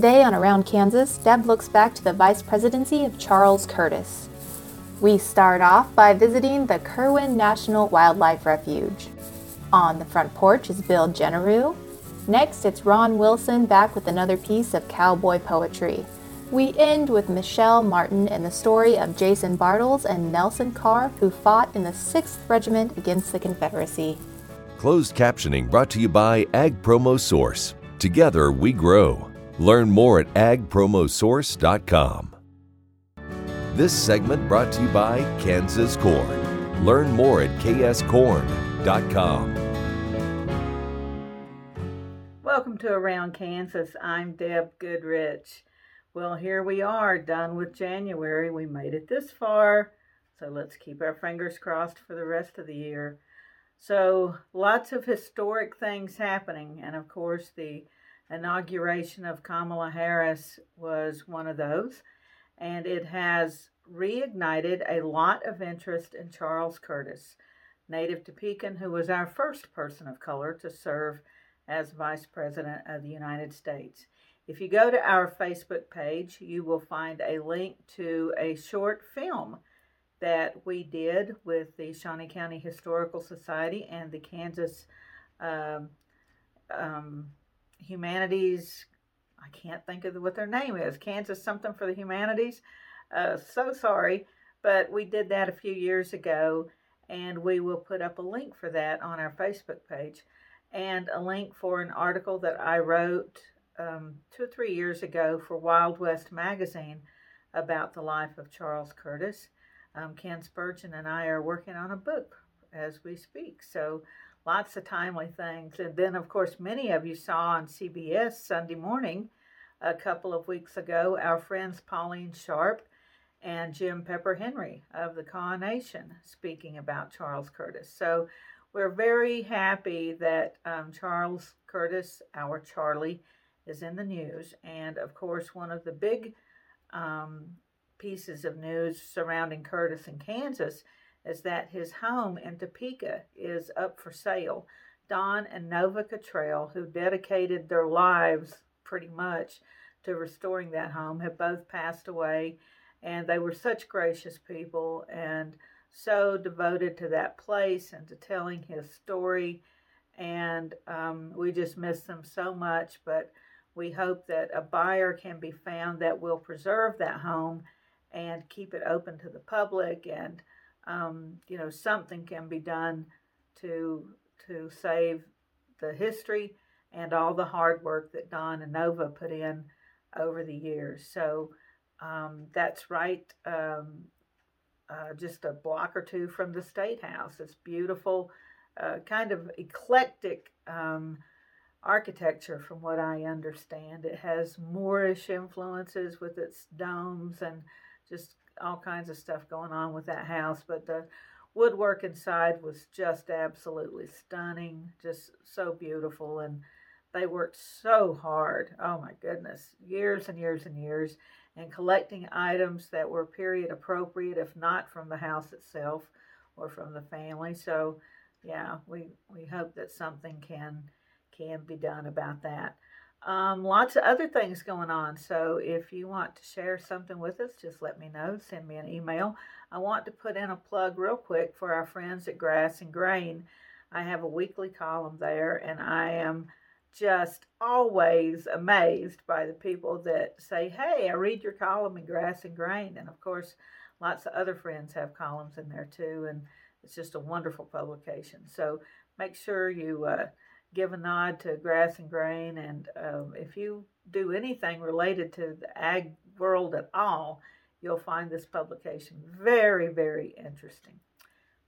Today on Around Kansas, Deb looks back to the vice presidency of Charles Curtis. We start off by visiting the Kirwin National Wildlife Refuge. On the front porch is Bill Genereux. Next, it's Ron Wilson back with another piece of cowboy poetry. We end with Michelle Martin and the story of Jason Bartles and Nelson Carr, who fought in the 6th Regiment against the Confederacy. Closed captioning brought to you by Ag Promo Source. Together we grow. Learn more at agpromosource.com. This segment brought to you by Kansas Corn. Learn more at kscorn.com. Welcome to Around Kansas. I'm Deb Goodrich. Well, here we are, done with January. We made it this far, so let's keep our fingers crossed for the rest of the year. So, lots of historic things happening, and of course, the inauguration of Kamala Harris was one of those, and it has reignited a lot of interest in Charles Curtis, native to Pekin, who was our first person of color to serve as Vice President of the United States. If you go to our Facebook page, you will find a link to a short film that we did with the Shawnee County Historical Society and the Kansas um, um, Humanities. I can't think of what their name is. Kansas something for the Humanities. Uh, so sorry, but we did that a few years ago, and we will put up a link for that on our Facebook page and a link for an article that I wrote um, two or three years ago for Wild West magazine about the life of Charles Curtis. Um, Ken Spurgeon and I are working on a book as we speak. So lots of timely things. And then, of course, many of you saw on CBS Sunday morning a couple of weeks ago our friends Pauline Sharp and Jim Pepper Henry of the Kaw Nation speaking about Charles Curtis. So we're very happy that um, Charles Curtis, our Charlie, is in the news. And of course, one of the big um, pieces of news surrounding Curtis in Kansas is that his home in Topeka is up for sale. Don and Nova Cottrell, who dedicated their lives pretty much to restoring that home, have both passed away. And they were such gracious people and so devoted to that place and to telling his story. And um, we just miss them so much. But we hope that a buyer can be found that will preserve that home and keep it open to the public and um, you know something can be done to to save the history and all the hard work that Don and Nova put in over the years. So um, that's right, um, uh, just a block or two from the State House. It's beautiful, uh, kind of eclectic um, architecture, from what I understand. It has Moorish influences with its domes and just all kinds of stuff going on with that house. But the woodwork inside was just absolutely stunning, just so beautiful. And they worked so hard. Oh my goodness, years and years and years, and collecting items that were period appropriate, if not from the house itself or from the family. So, yeah, we we hope that something can can be done about that. Um, lots of other things going on. So if you want to share something with us, just let me know. Send me an email. I want to put in a plug real quick for our friends at Grass and Grain. I have a weekly column there, and I am just always amazed by the people that say, Hey, I read your column in Grass and Grain. And of course, lots of other friends have columns in there too. And it's just a wonderful publication. So make sure you. Uh, give a nod to grass and grain. And um, if you do anything related to the ag world at all, you'll find this publication very, very interesting.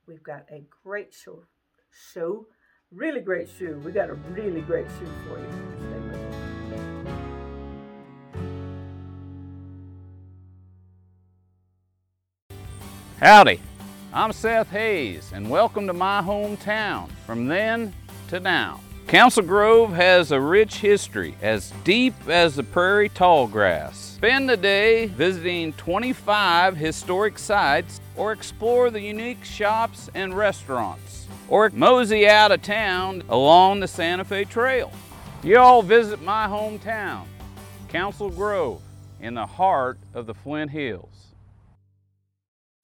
We've got a great show, show, really great shoe. We got a really great shoe for you. Howdy, I'm Seth Hayes, and welcome to my hometown from then to now. Council Grove has a rich history as deep as the prairie tall grass. Spend the day visiting 25 historic sites or explore the unique shops and restaurants or mosey out of town along the Santa Fe Trail. You all visit my hometown, Council Grove, in the heart of the Flint Hills.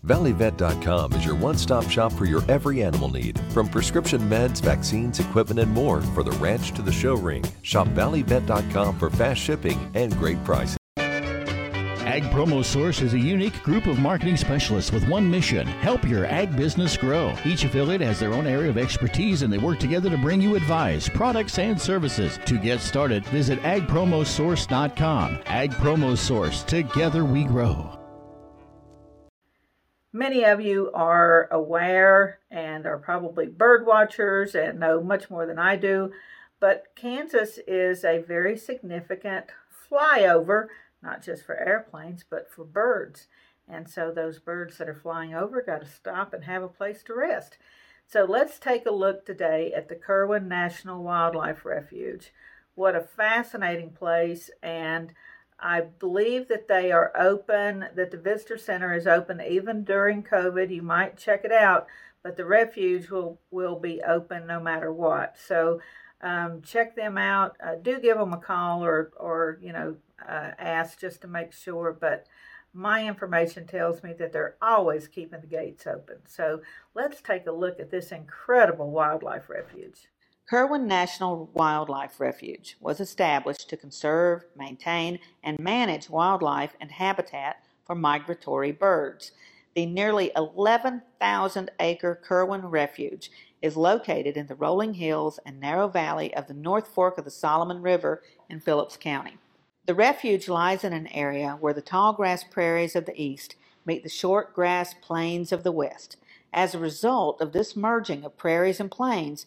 ValleyVet.com is your one stop shop for your every animal need, from prescription meds, vaccines, equipment, and more for the ranch to the show ring. Shop ValleyVet.com for fast shipping and great prices. Ag Promo Source is a unique group of marketing specialists with one mission help your ag business grow. Each affiliate has their own area of expertise and they work together to bring you advice, products, and services. To get started, visit agpromosource.com. Ag Promo Source, together we grow. Many of you are aware and are probably bird watchers and know much more than I do, but Kansas is a very significant flyover, not just for airplanes, but for birds. And so those birds that are flying over got to stop and have a place to rest. So let's take a look today at the Kirwin National Wildlife Refuge. What a fascinating place and I believe that they are open, that the visitor center is open even during COVID. You might check it out, but the refuge will, will be open no matter what. So um, check them out. Uh, do give them a call or, or you know, uh, ask just to make sure. But my information tells me that they're always keeping the gates open. So let's take a look at this incredible wildlife refuge. Kirwin National Wildlife Refuge was established to conserve, maintain, and manage wildlife and habitat for migratory birds. The nearly 11,000 acre Kirwin Refuge is located in the rolling hills and narrow valley of the North Fork of the Solomon River in Phillips County. The refuge lies in an area where the tall grass prairies of the east meet the short grass plains of the west. As a result of this merging of prairies and plains,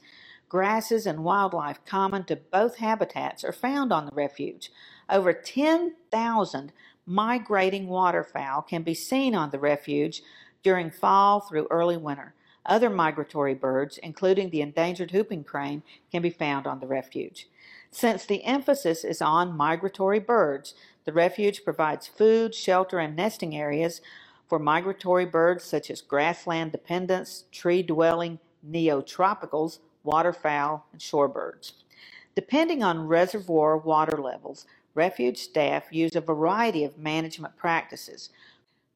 grasses, and wildlife common to both habitats are found on the refuge. Over 10,000 migrating waterfowl can be seen on the refuge during fall through early winter. Other migratory birds, including the endangered whooping crane, can be found on the refuge. Since the emphasis is on migratory birds, the refuge provides food, shelter, and nesting areas for migratory birds such as grassland dependents, tree dwelling neotropicals, waterfowl, and shorebirds. Depending on reservoir water levels, refuge staff use a variety of management practices.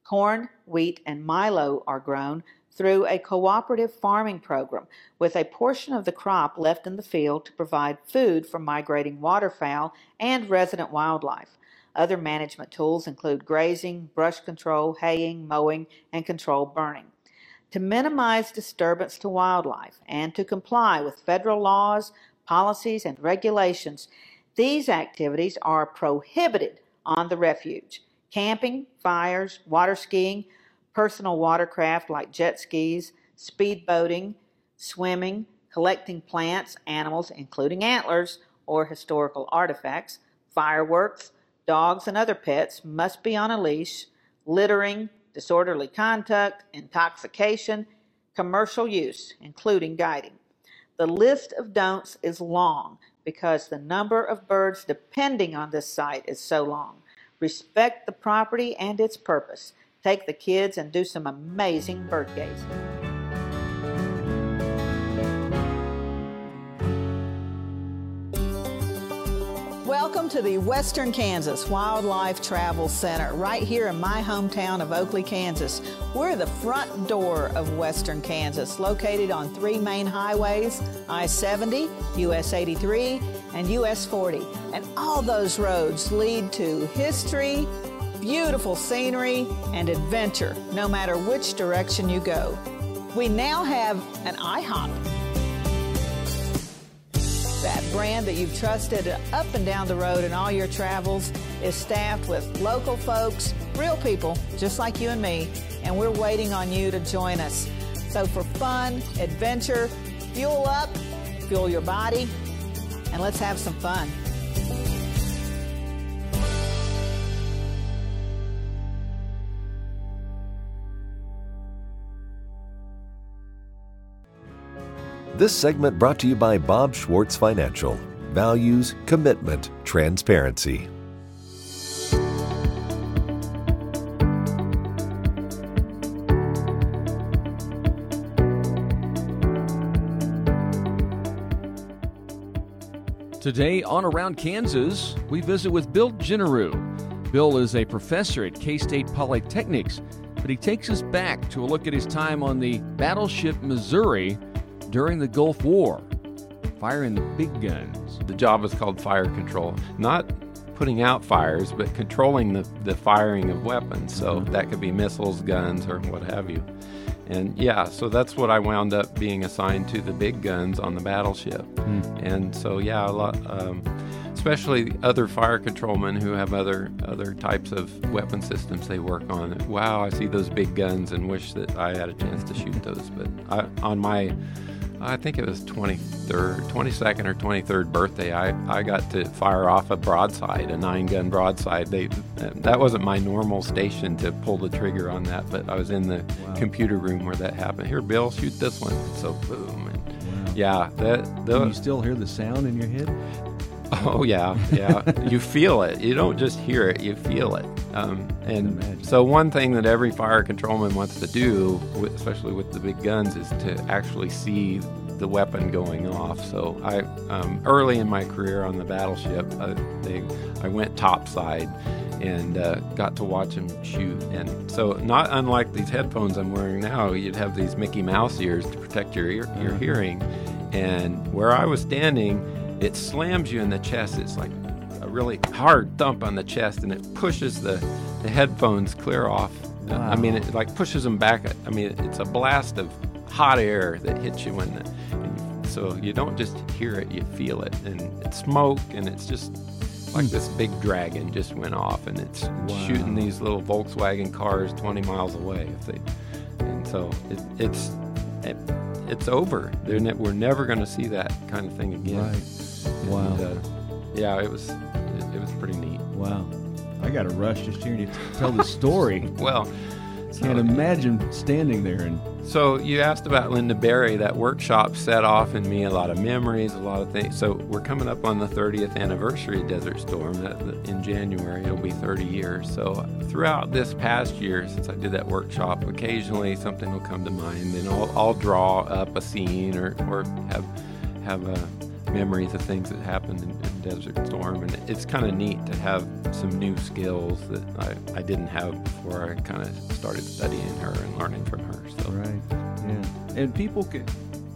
Corn, wheat, and milo are grown through a cooperative farming program, with a portion of the crop left in the field to provide food for migrating waterfowl and resident wildlife. Other management tools include grazing, brush control, haying, mowing, and controlled burning to minimize disturbance to wildlife and to comply with federal laws, policies, and regulations, these activities are prohibited on the refuge. Camping, fires, water skiing, personal watercraft like jet skis, speed boating, swimming, collecting plants, animals, including antlers or historical artifacts, fireworks, dogs, and other pets must be on a leash, littering, disorderly conduct, intoxication, commercial use, including guiding. The list of don'ts is long because the number of birds depending on this site is so long. Respect the property and its purpose. Take the kids and do some amazing bird gazing. Welcome to the Western Kansas Wildlife Travel Center, right here in my hometown of Oakley, Kansas. We're the front door of Western Kansas, located on three main highways I 70, US 83, and US 40. And all those roads lead to history, beautiful scenery, and adventure, no matter which direction you go. We now have an IHOP that brand that you've trusted up and down the road in all your travels is staffed with local folks, real people just like you and me, and we're waiting on you to join us. So for fun, adventure, fuel up, fuel your body, and let's have some fun. This segment brought to you by Bob Schwartz Financial. Values, commitment, transparency. Today on Around Kansas, we visit with Bill Genereux. Bill is a professor at K State Polytechnics, but he takes us back to a look at his time on the battleship Missouri during the Gulf War, firing the big guns. The job is called fire control, not putting out fires, but controlling the, the firing of weapons. So Mm-hmm. that could be missiles, guns, or what have you. And yeah, so that's what I wound up being assigned to the big guns on the battleship. Hmm. And so yeah, a lot, um, especially other fire controlmen who have other other types of weapon systems they work on. Wow, I see those big guns and wish that I had a chance to shoot those. But I, on my I think it was 23rd, 22nd or 23rd birthday. I, I got to fire off a broadside, a nine gun broadside. They that wasn't my normal station to pull the trigger on that, but I was in the computer room where that happened. Here, Bill, shoot this one. So boom, and yeah, that Can you still hear the sound in your head? Oh yeah, yeah. you feel it. You don't just hear it; you feel it. Um, and so, one thing that every fire controlman wants to do, especially with the big guns, is to actually see the weapon going off. So, I um, early in my career on the battleship, uh, they, I went topside and uh, got to watch them shoot. And so, not unlike these headphones I'm wearing now, you'd have these Mickey Mouse ears to protect your ear, your Uh-huh. hearing. And where I was standing, it slams you in the chest. It's like really hard thump on the chest, and it pushes the, the headphones clear off. Uh, I mean, it like pushes them back. I mean, it's a blast of hot air that hits you when the, and so you don't just hear it, you feel it, and it's smoke, and it's just like this big dragon just went off, and it's shooting these little Volkswagen cars 20 miles away. If they, and so it, it's it, it's over. Ne- we're never going to see that kind of thing again. Right. Wow. And, uh, yeah, it was it, it was pretty neat. Wow. I got a rush just hearing you tell the story. Well, Can't imagine standing there and So you asked about Lynda Barry. That workshop set off in me a lot of memories, a lot of things. So we're coming up on the 30th anniversary of Desert Storm. That, that- in January, it'll be 30 years. So throughout this past year, since I did that workshop, occasionally something will come to mind, and I'll, I'll draw up a scene or, or have have uh, memories of things that happened in, in Desert Storm. And it's kind of neat to have some new skills that I, I didn't have before I kind of started studying her and learning from her. So. right. Yeah. And people can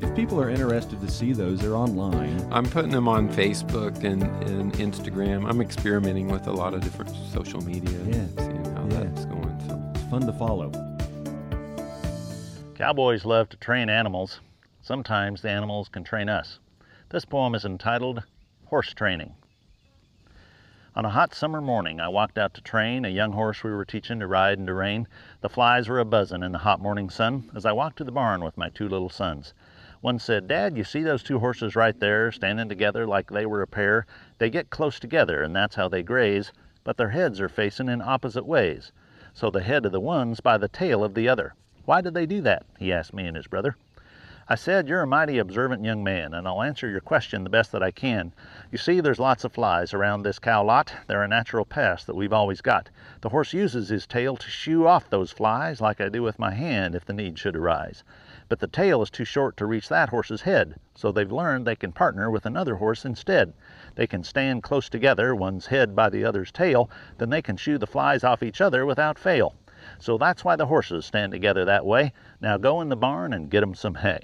if people are interested to see those, they're online. I'm putting them on Facebook and, and Instagram. I'm experimenting with a lot of different social media and Yeah. seeing how Yeah. that's going. So It's fun to follow. Cowboys love to train animals. Sometimes the animals can train us. This poem is entitled Horse Training. On a hot summer morning, I walked out to train a young horse we were teaching to ride and to rein. The flies were a buzzing in the hot morning sun as I walked to the barn with my two little sons. One said, Dad, you see those two horses right there standing together like they were a pair? They get close together, and that's how they graze, but their heads are facing in opposite ways. So the head of the one's by the tail of the other. Why do they do that? he asked me and his brother. I said, You're a mighty observant young man, and I'll answer your question the best that I can. You see, there's lots of flies around this cow lot. They're a natural pest that we've always got. The horse uses his tail to shoo off those flies, like I do with my hand if the need should arise. But the tail is too short to reach that horse's head, so they've learned they can partner with another horse instead. They can stand close together, one's head by the other's tail, then they can shoo the flies off each other without fail. So that's why the horses stand together that way. Now go in the barn and get get 'em some hay.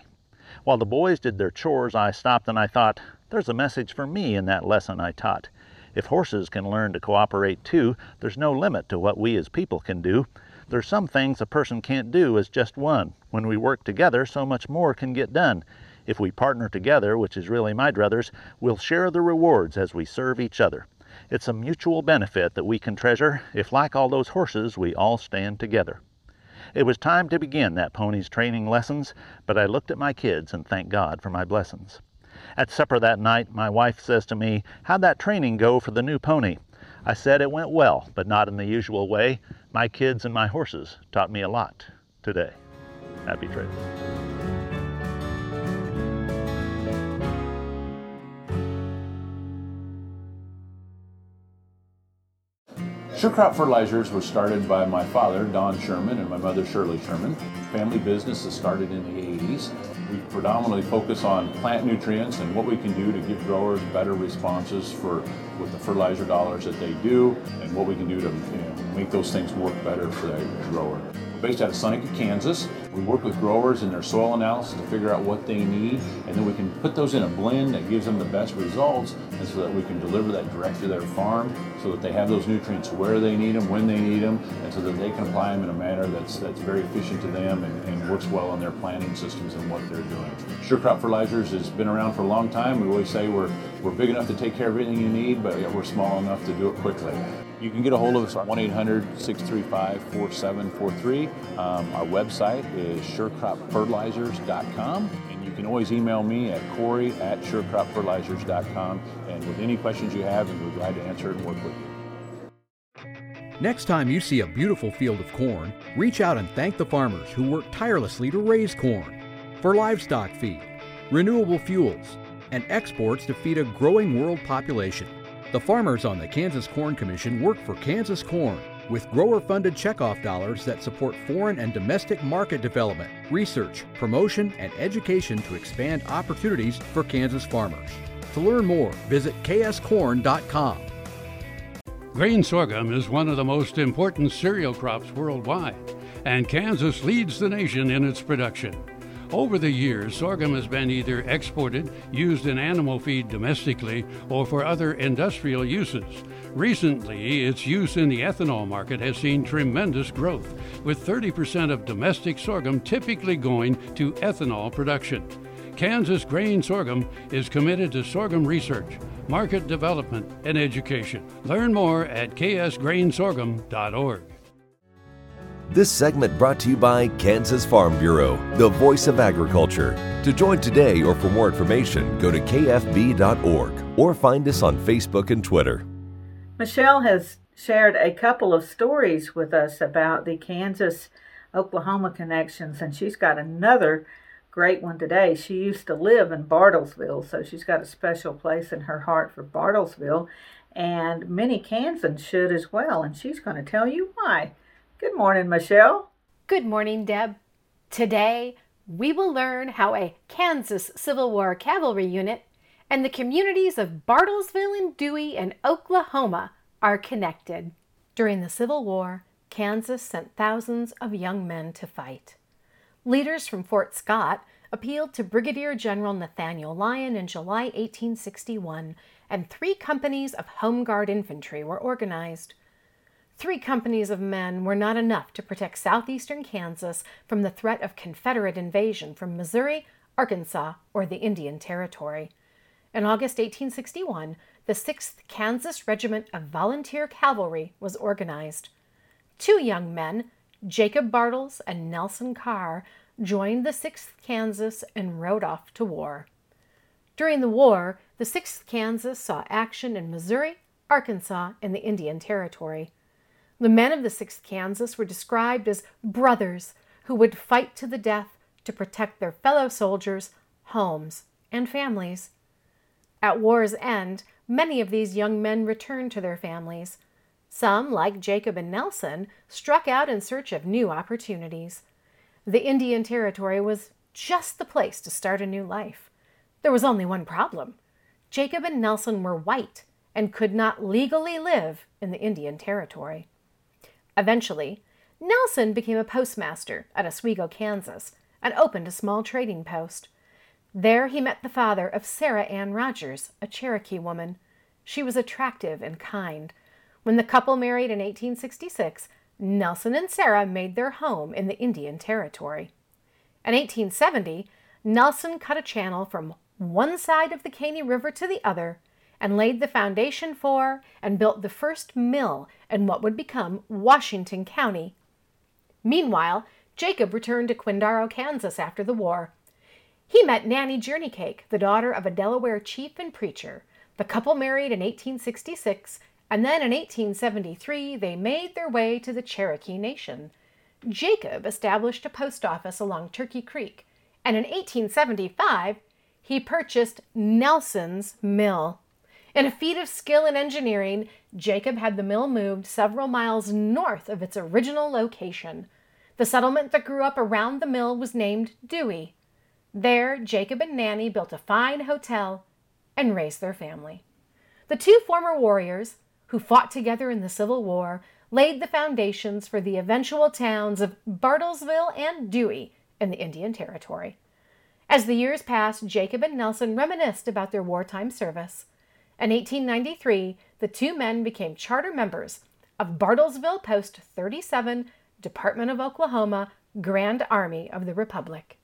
While the boys did their chores, I stopped and I thought, there's a message for me in that lesson I taught. If horses can learn to cooperate too, there's no limit to what we as people can do. There's some things a person can't do as just one. When we work together, so much more can get done. If we partner together, which is really my druthers, we'll share the rewards as we serve each other. It's a mutual benefit that we can treasure if, like all those horses, we all stand together. It was time to begin that pony's training lessons, but I looked at my kids and thanked God for my blessings. At supper that night, my wife says to me, How'd that training go for the new pony? I said it went well, but not in the usual way. My kids and my horses taught me a lot today. Happy trails. Sure Crop Fertilizers was started by my father, Don Sherman, and my mother, Shirley Sherman. Family business that started in the 80s. We predominantly focus on plant nutrients and what we can do to give growers better responses for with the fertilizer dollars that they do and what we can do to you know, make those things work better for that grower based out of Seneca, Kansas. We work with growers in their soil analysis to figure out what they need, and then we can put those in a blend that gives them the best results, and so that we can deliver that direct to their farm, so that they have those nutrients where they need them, when they need them, and so that they can apply them in a manner that's that's very efficient to them and, and works well on their planting systems and what they're doing. Sure Crop Fertilizers has been around for a long time. We always say we're we're big enough to take care of everything you need, but we're small enough to do it quickly. You can get a hold of us at 1 800 635 4743. Um, our website is surecropfertilizers.com. And you can always email me at corey at surecropfertilizers.com. And with any questions you have, we're glad to answer and work with you. Next time you see a beautiful field of corn, reach out and thank the farmers who work tirelessly to raise corn for livestock feed, renewable fuels, and exports to feed a growing world population. The farmers on the Kansas Corn Commission work for Kansas Corn with grower funded checkoff dollars that support foreign and domestic market development, research, promotion, and education to expand opportunities for Kansas farmers. To learn more, visit kscorn.com. Grain sorghum is one of the most important cereal crops worldwide, and Kansas leads the nation in its production. Over the years, sorghum has been either exported, used in animal feed domestically, or for other industrial uses. Recently, its use in the ethanol market has seen tremendous growth, with 30% of domestic sorghum typically going to ethanol production. Kansas Grain Sorghum is committed to sorghum research, market development, and education. Learn more at ksgrainsorghum.org. This segment brought to you by Kansas Farm Bureau, the voice of agriculture. To join today or for more information, go to kfb.org or find us on Facebook and Twitter. Michelle has shared a couple of stories with us about the Kansas Oklahoma connections, and she's got another great one today. She used to live in Bartlesville, so she's got a special place in her heart for Bartlesville, and many Kansans should as well, and she's going to tell you why. Good morning, Michelle. Good morning, Deb. Today, we will learn how a Kansas Civil War cavalry unit and the communities of Bartlesville and Dewey and Oklahoma are connected. During the Civil War, Kansas sent thousands of young men to fight. Leaders from Fort Scott appealed to Brigadier General Nathaniel Lyon in July 1861, and three companies of Home Guard infantry were organized. Three companies of men were not enough to protect southeastern Kansas from the threat of Confederate invasion from Missouri, Arkansas, or the Indian Territory. In August 1861, the 6th Kansas Regiment of Volunteer Cavalry was organized. Two young men, Jacob Bartles and Nelson Carr, joined the 6th Kansas and rode off to war. During the war, the 6th Kansas saw action in Missouri, Arkansas, and the Indian Territory. The men of the 6th Kansas were described as brothers who would fight to the death to protect their fellow soldiers, homes, and families. At war's end, many of these young men returned to their families. Some, like Jacob and Nelson, struck out in search of new opportunities. The Indian Territory was just the place to start a new life. There was only one problem Jacob and Nelson were white and could not legally live in the Indian Territory. Eventually, Nelson became a postmaster at Oswego, Kansas, and opened a small trading post. There he met the father of Sarah Ann Rogers, a Cherokee woman. She was attractive and kind. When the couple married in 1866, Nelson and Sarah made their home in the Indian Territory. In 1870, Nelson cut a channel from one side of the Caney River to the other and laid the foundation for and built the first mill in what would become Washington County. Meanwhile, Jacob returned to Quindaro, Kansas after the war. He met Nanny Journeycake, the daughter of a Delaware chief and preacher. The couple married in 1866, and then in 1873 they made their way to the Cherokee Nation. Jacob established a post office along Turkey Creek, and in 1875 he purchased Nelson's Mill. In a feat of skill and engineering, Jacob had the mill moved several miles north of its original location. The settlement that grew up around the mill was named Dewey. There, Jacob and Nanny built a fine hotel and raised their family. The two former warriors, who fought together in the Civil War, laid the foundations for the eventual towns of Bartlesville and Dewey in the Indian Territory. As the years passed, Jacob and Nelson reminisced about their wartime service. In 1893, the two men became charter members of Bartlesville Post 37, Department of Oklahoma, Grand Army of the Republic.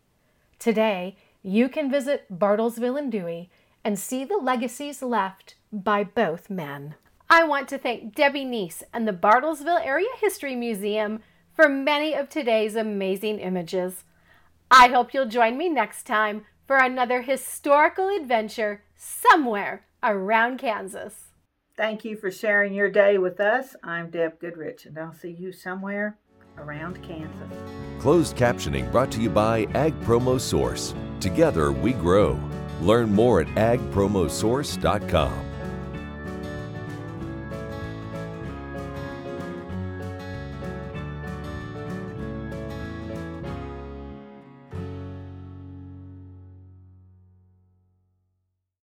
Today, you can visit Bartlesville and Dewey and see the legacies left by both men. I want to thank Debbie Neese and the Bartlesville Area History Museum for many of today's amazing images. I hope you'll join me next time for another historical adventure somewhere around Kansas. Thank you for sharing your day with us. I'm Deb Goodrich, and I'll see you somewhere around Kansas. Closed captioning brought to you by Ag Promo Source. Together we grow. Learn more at agpromosource.com.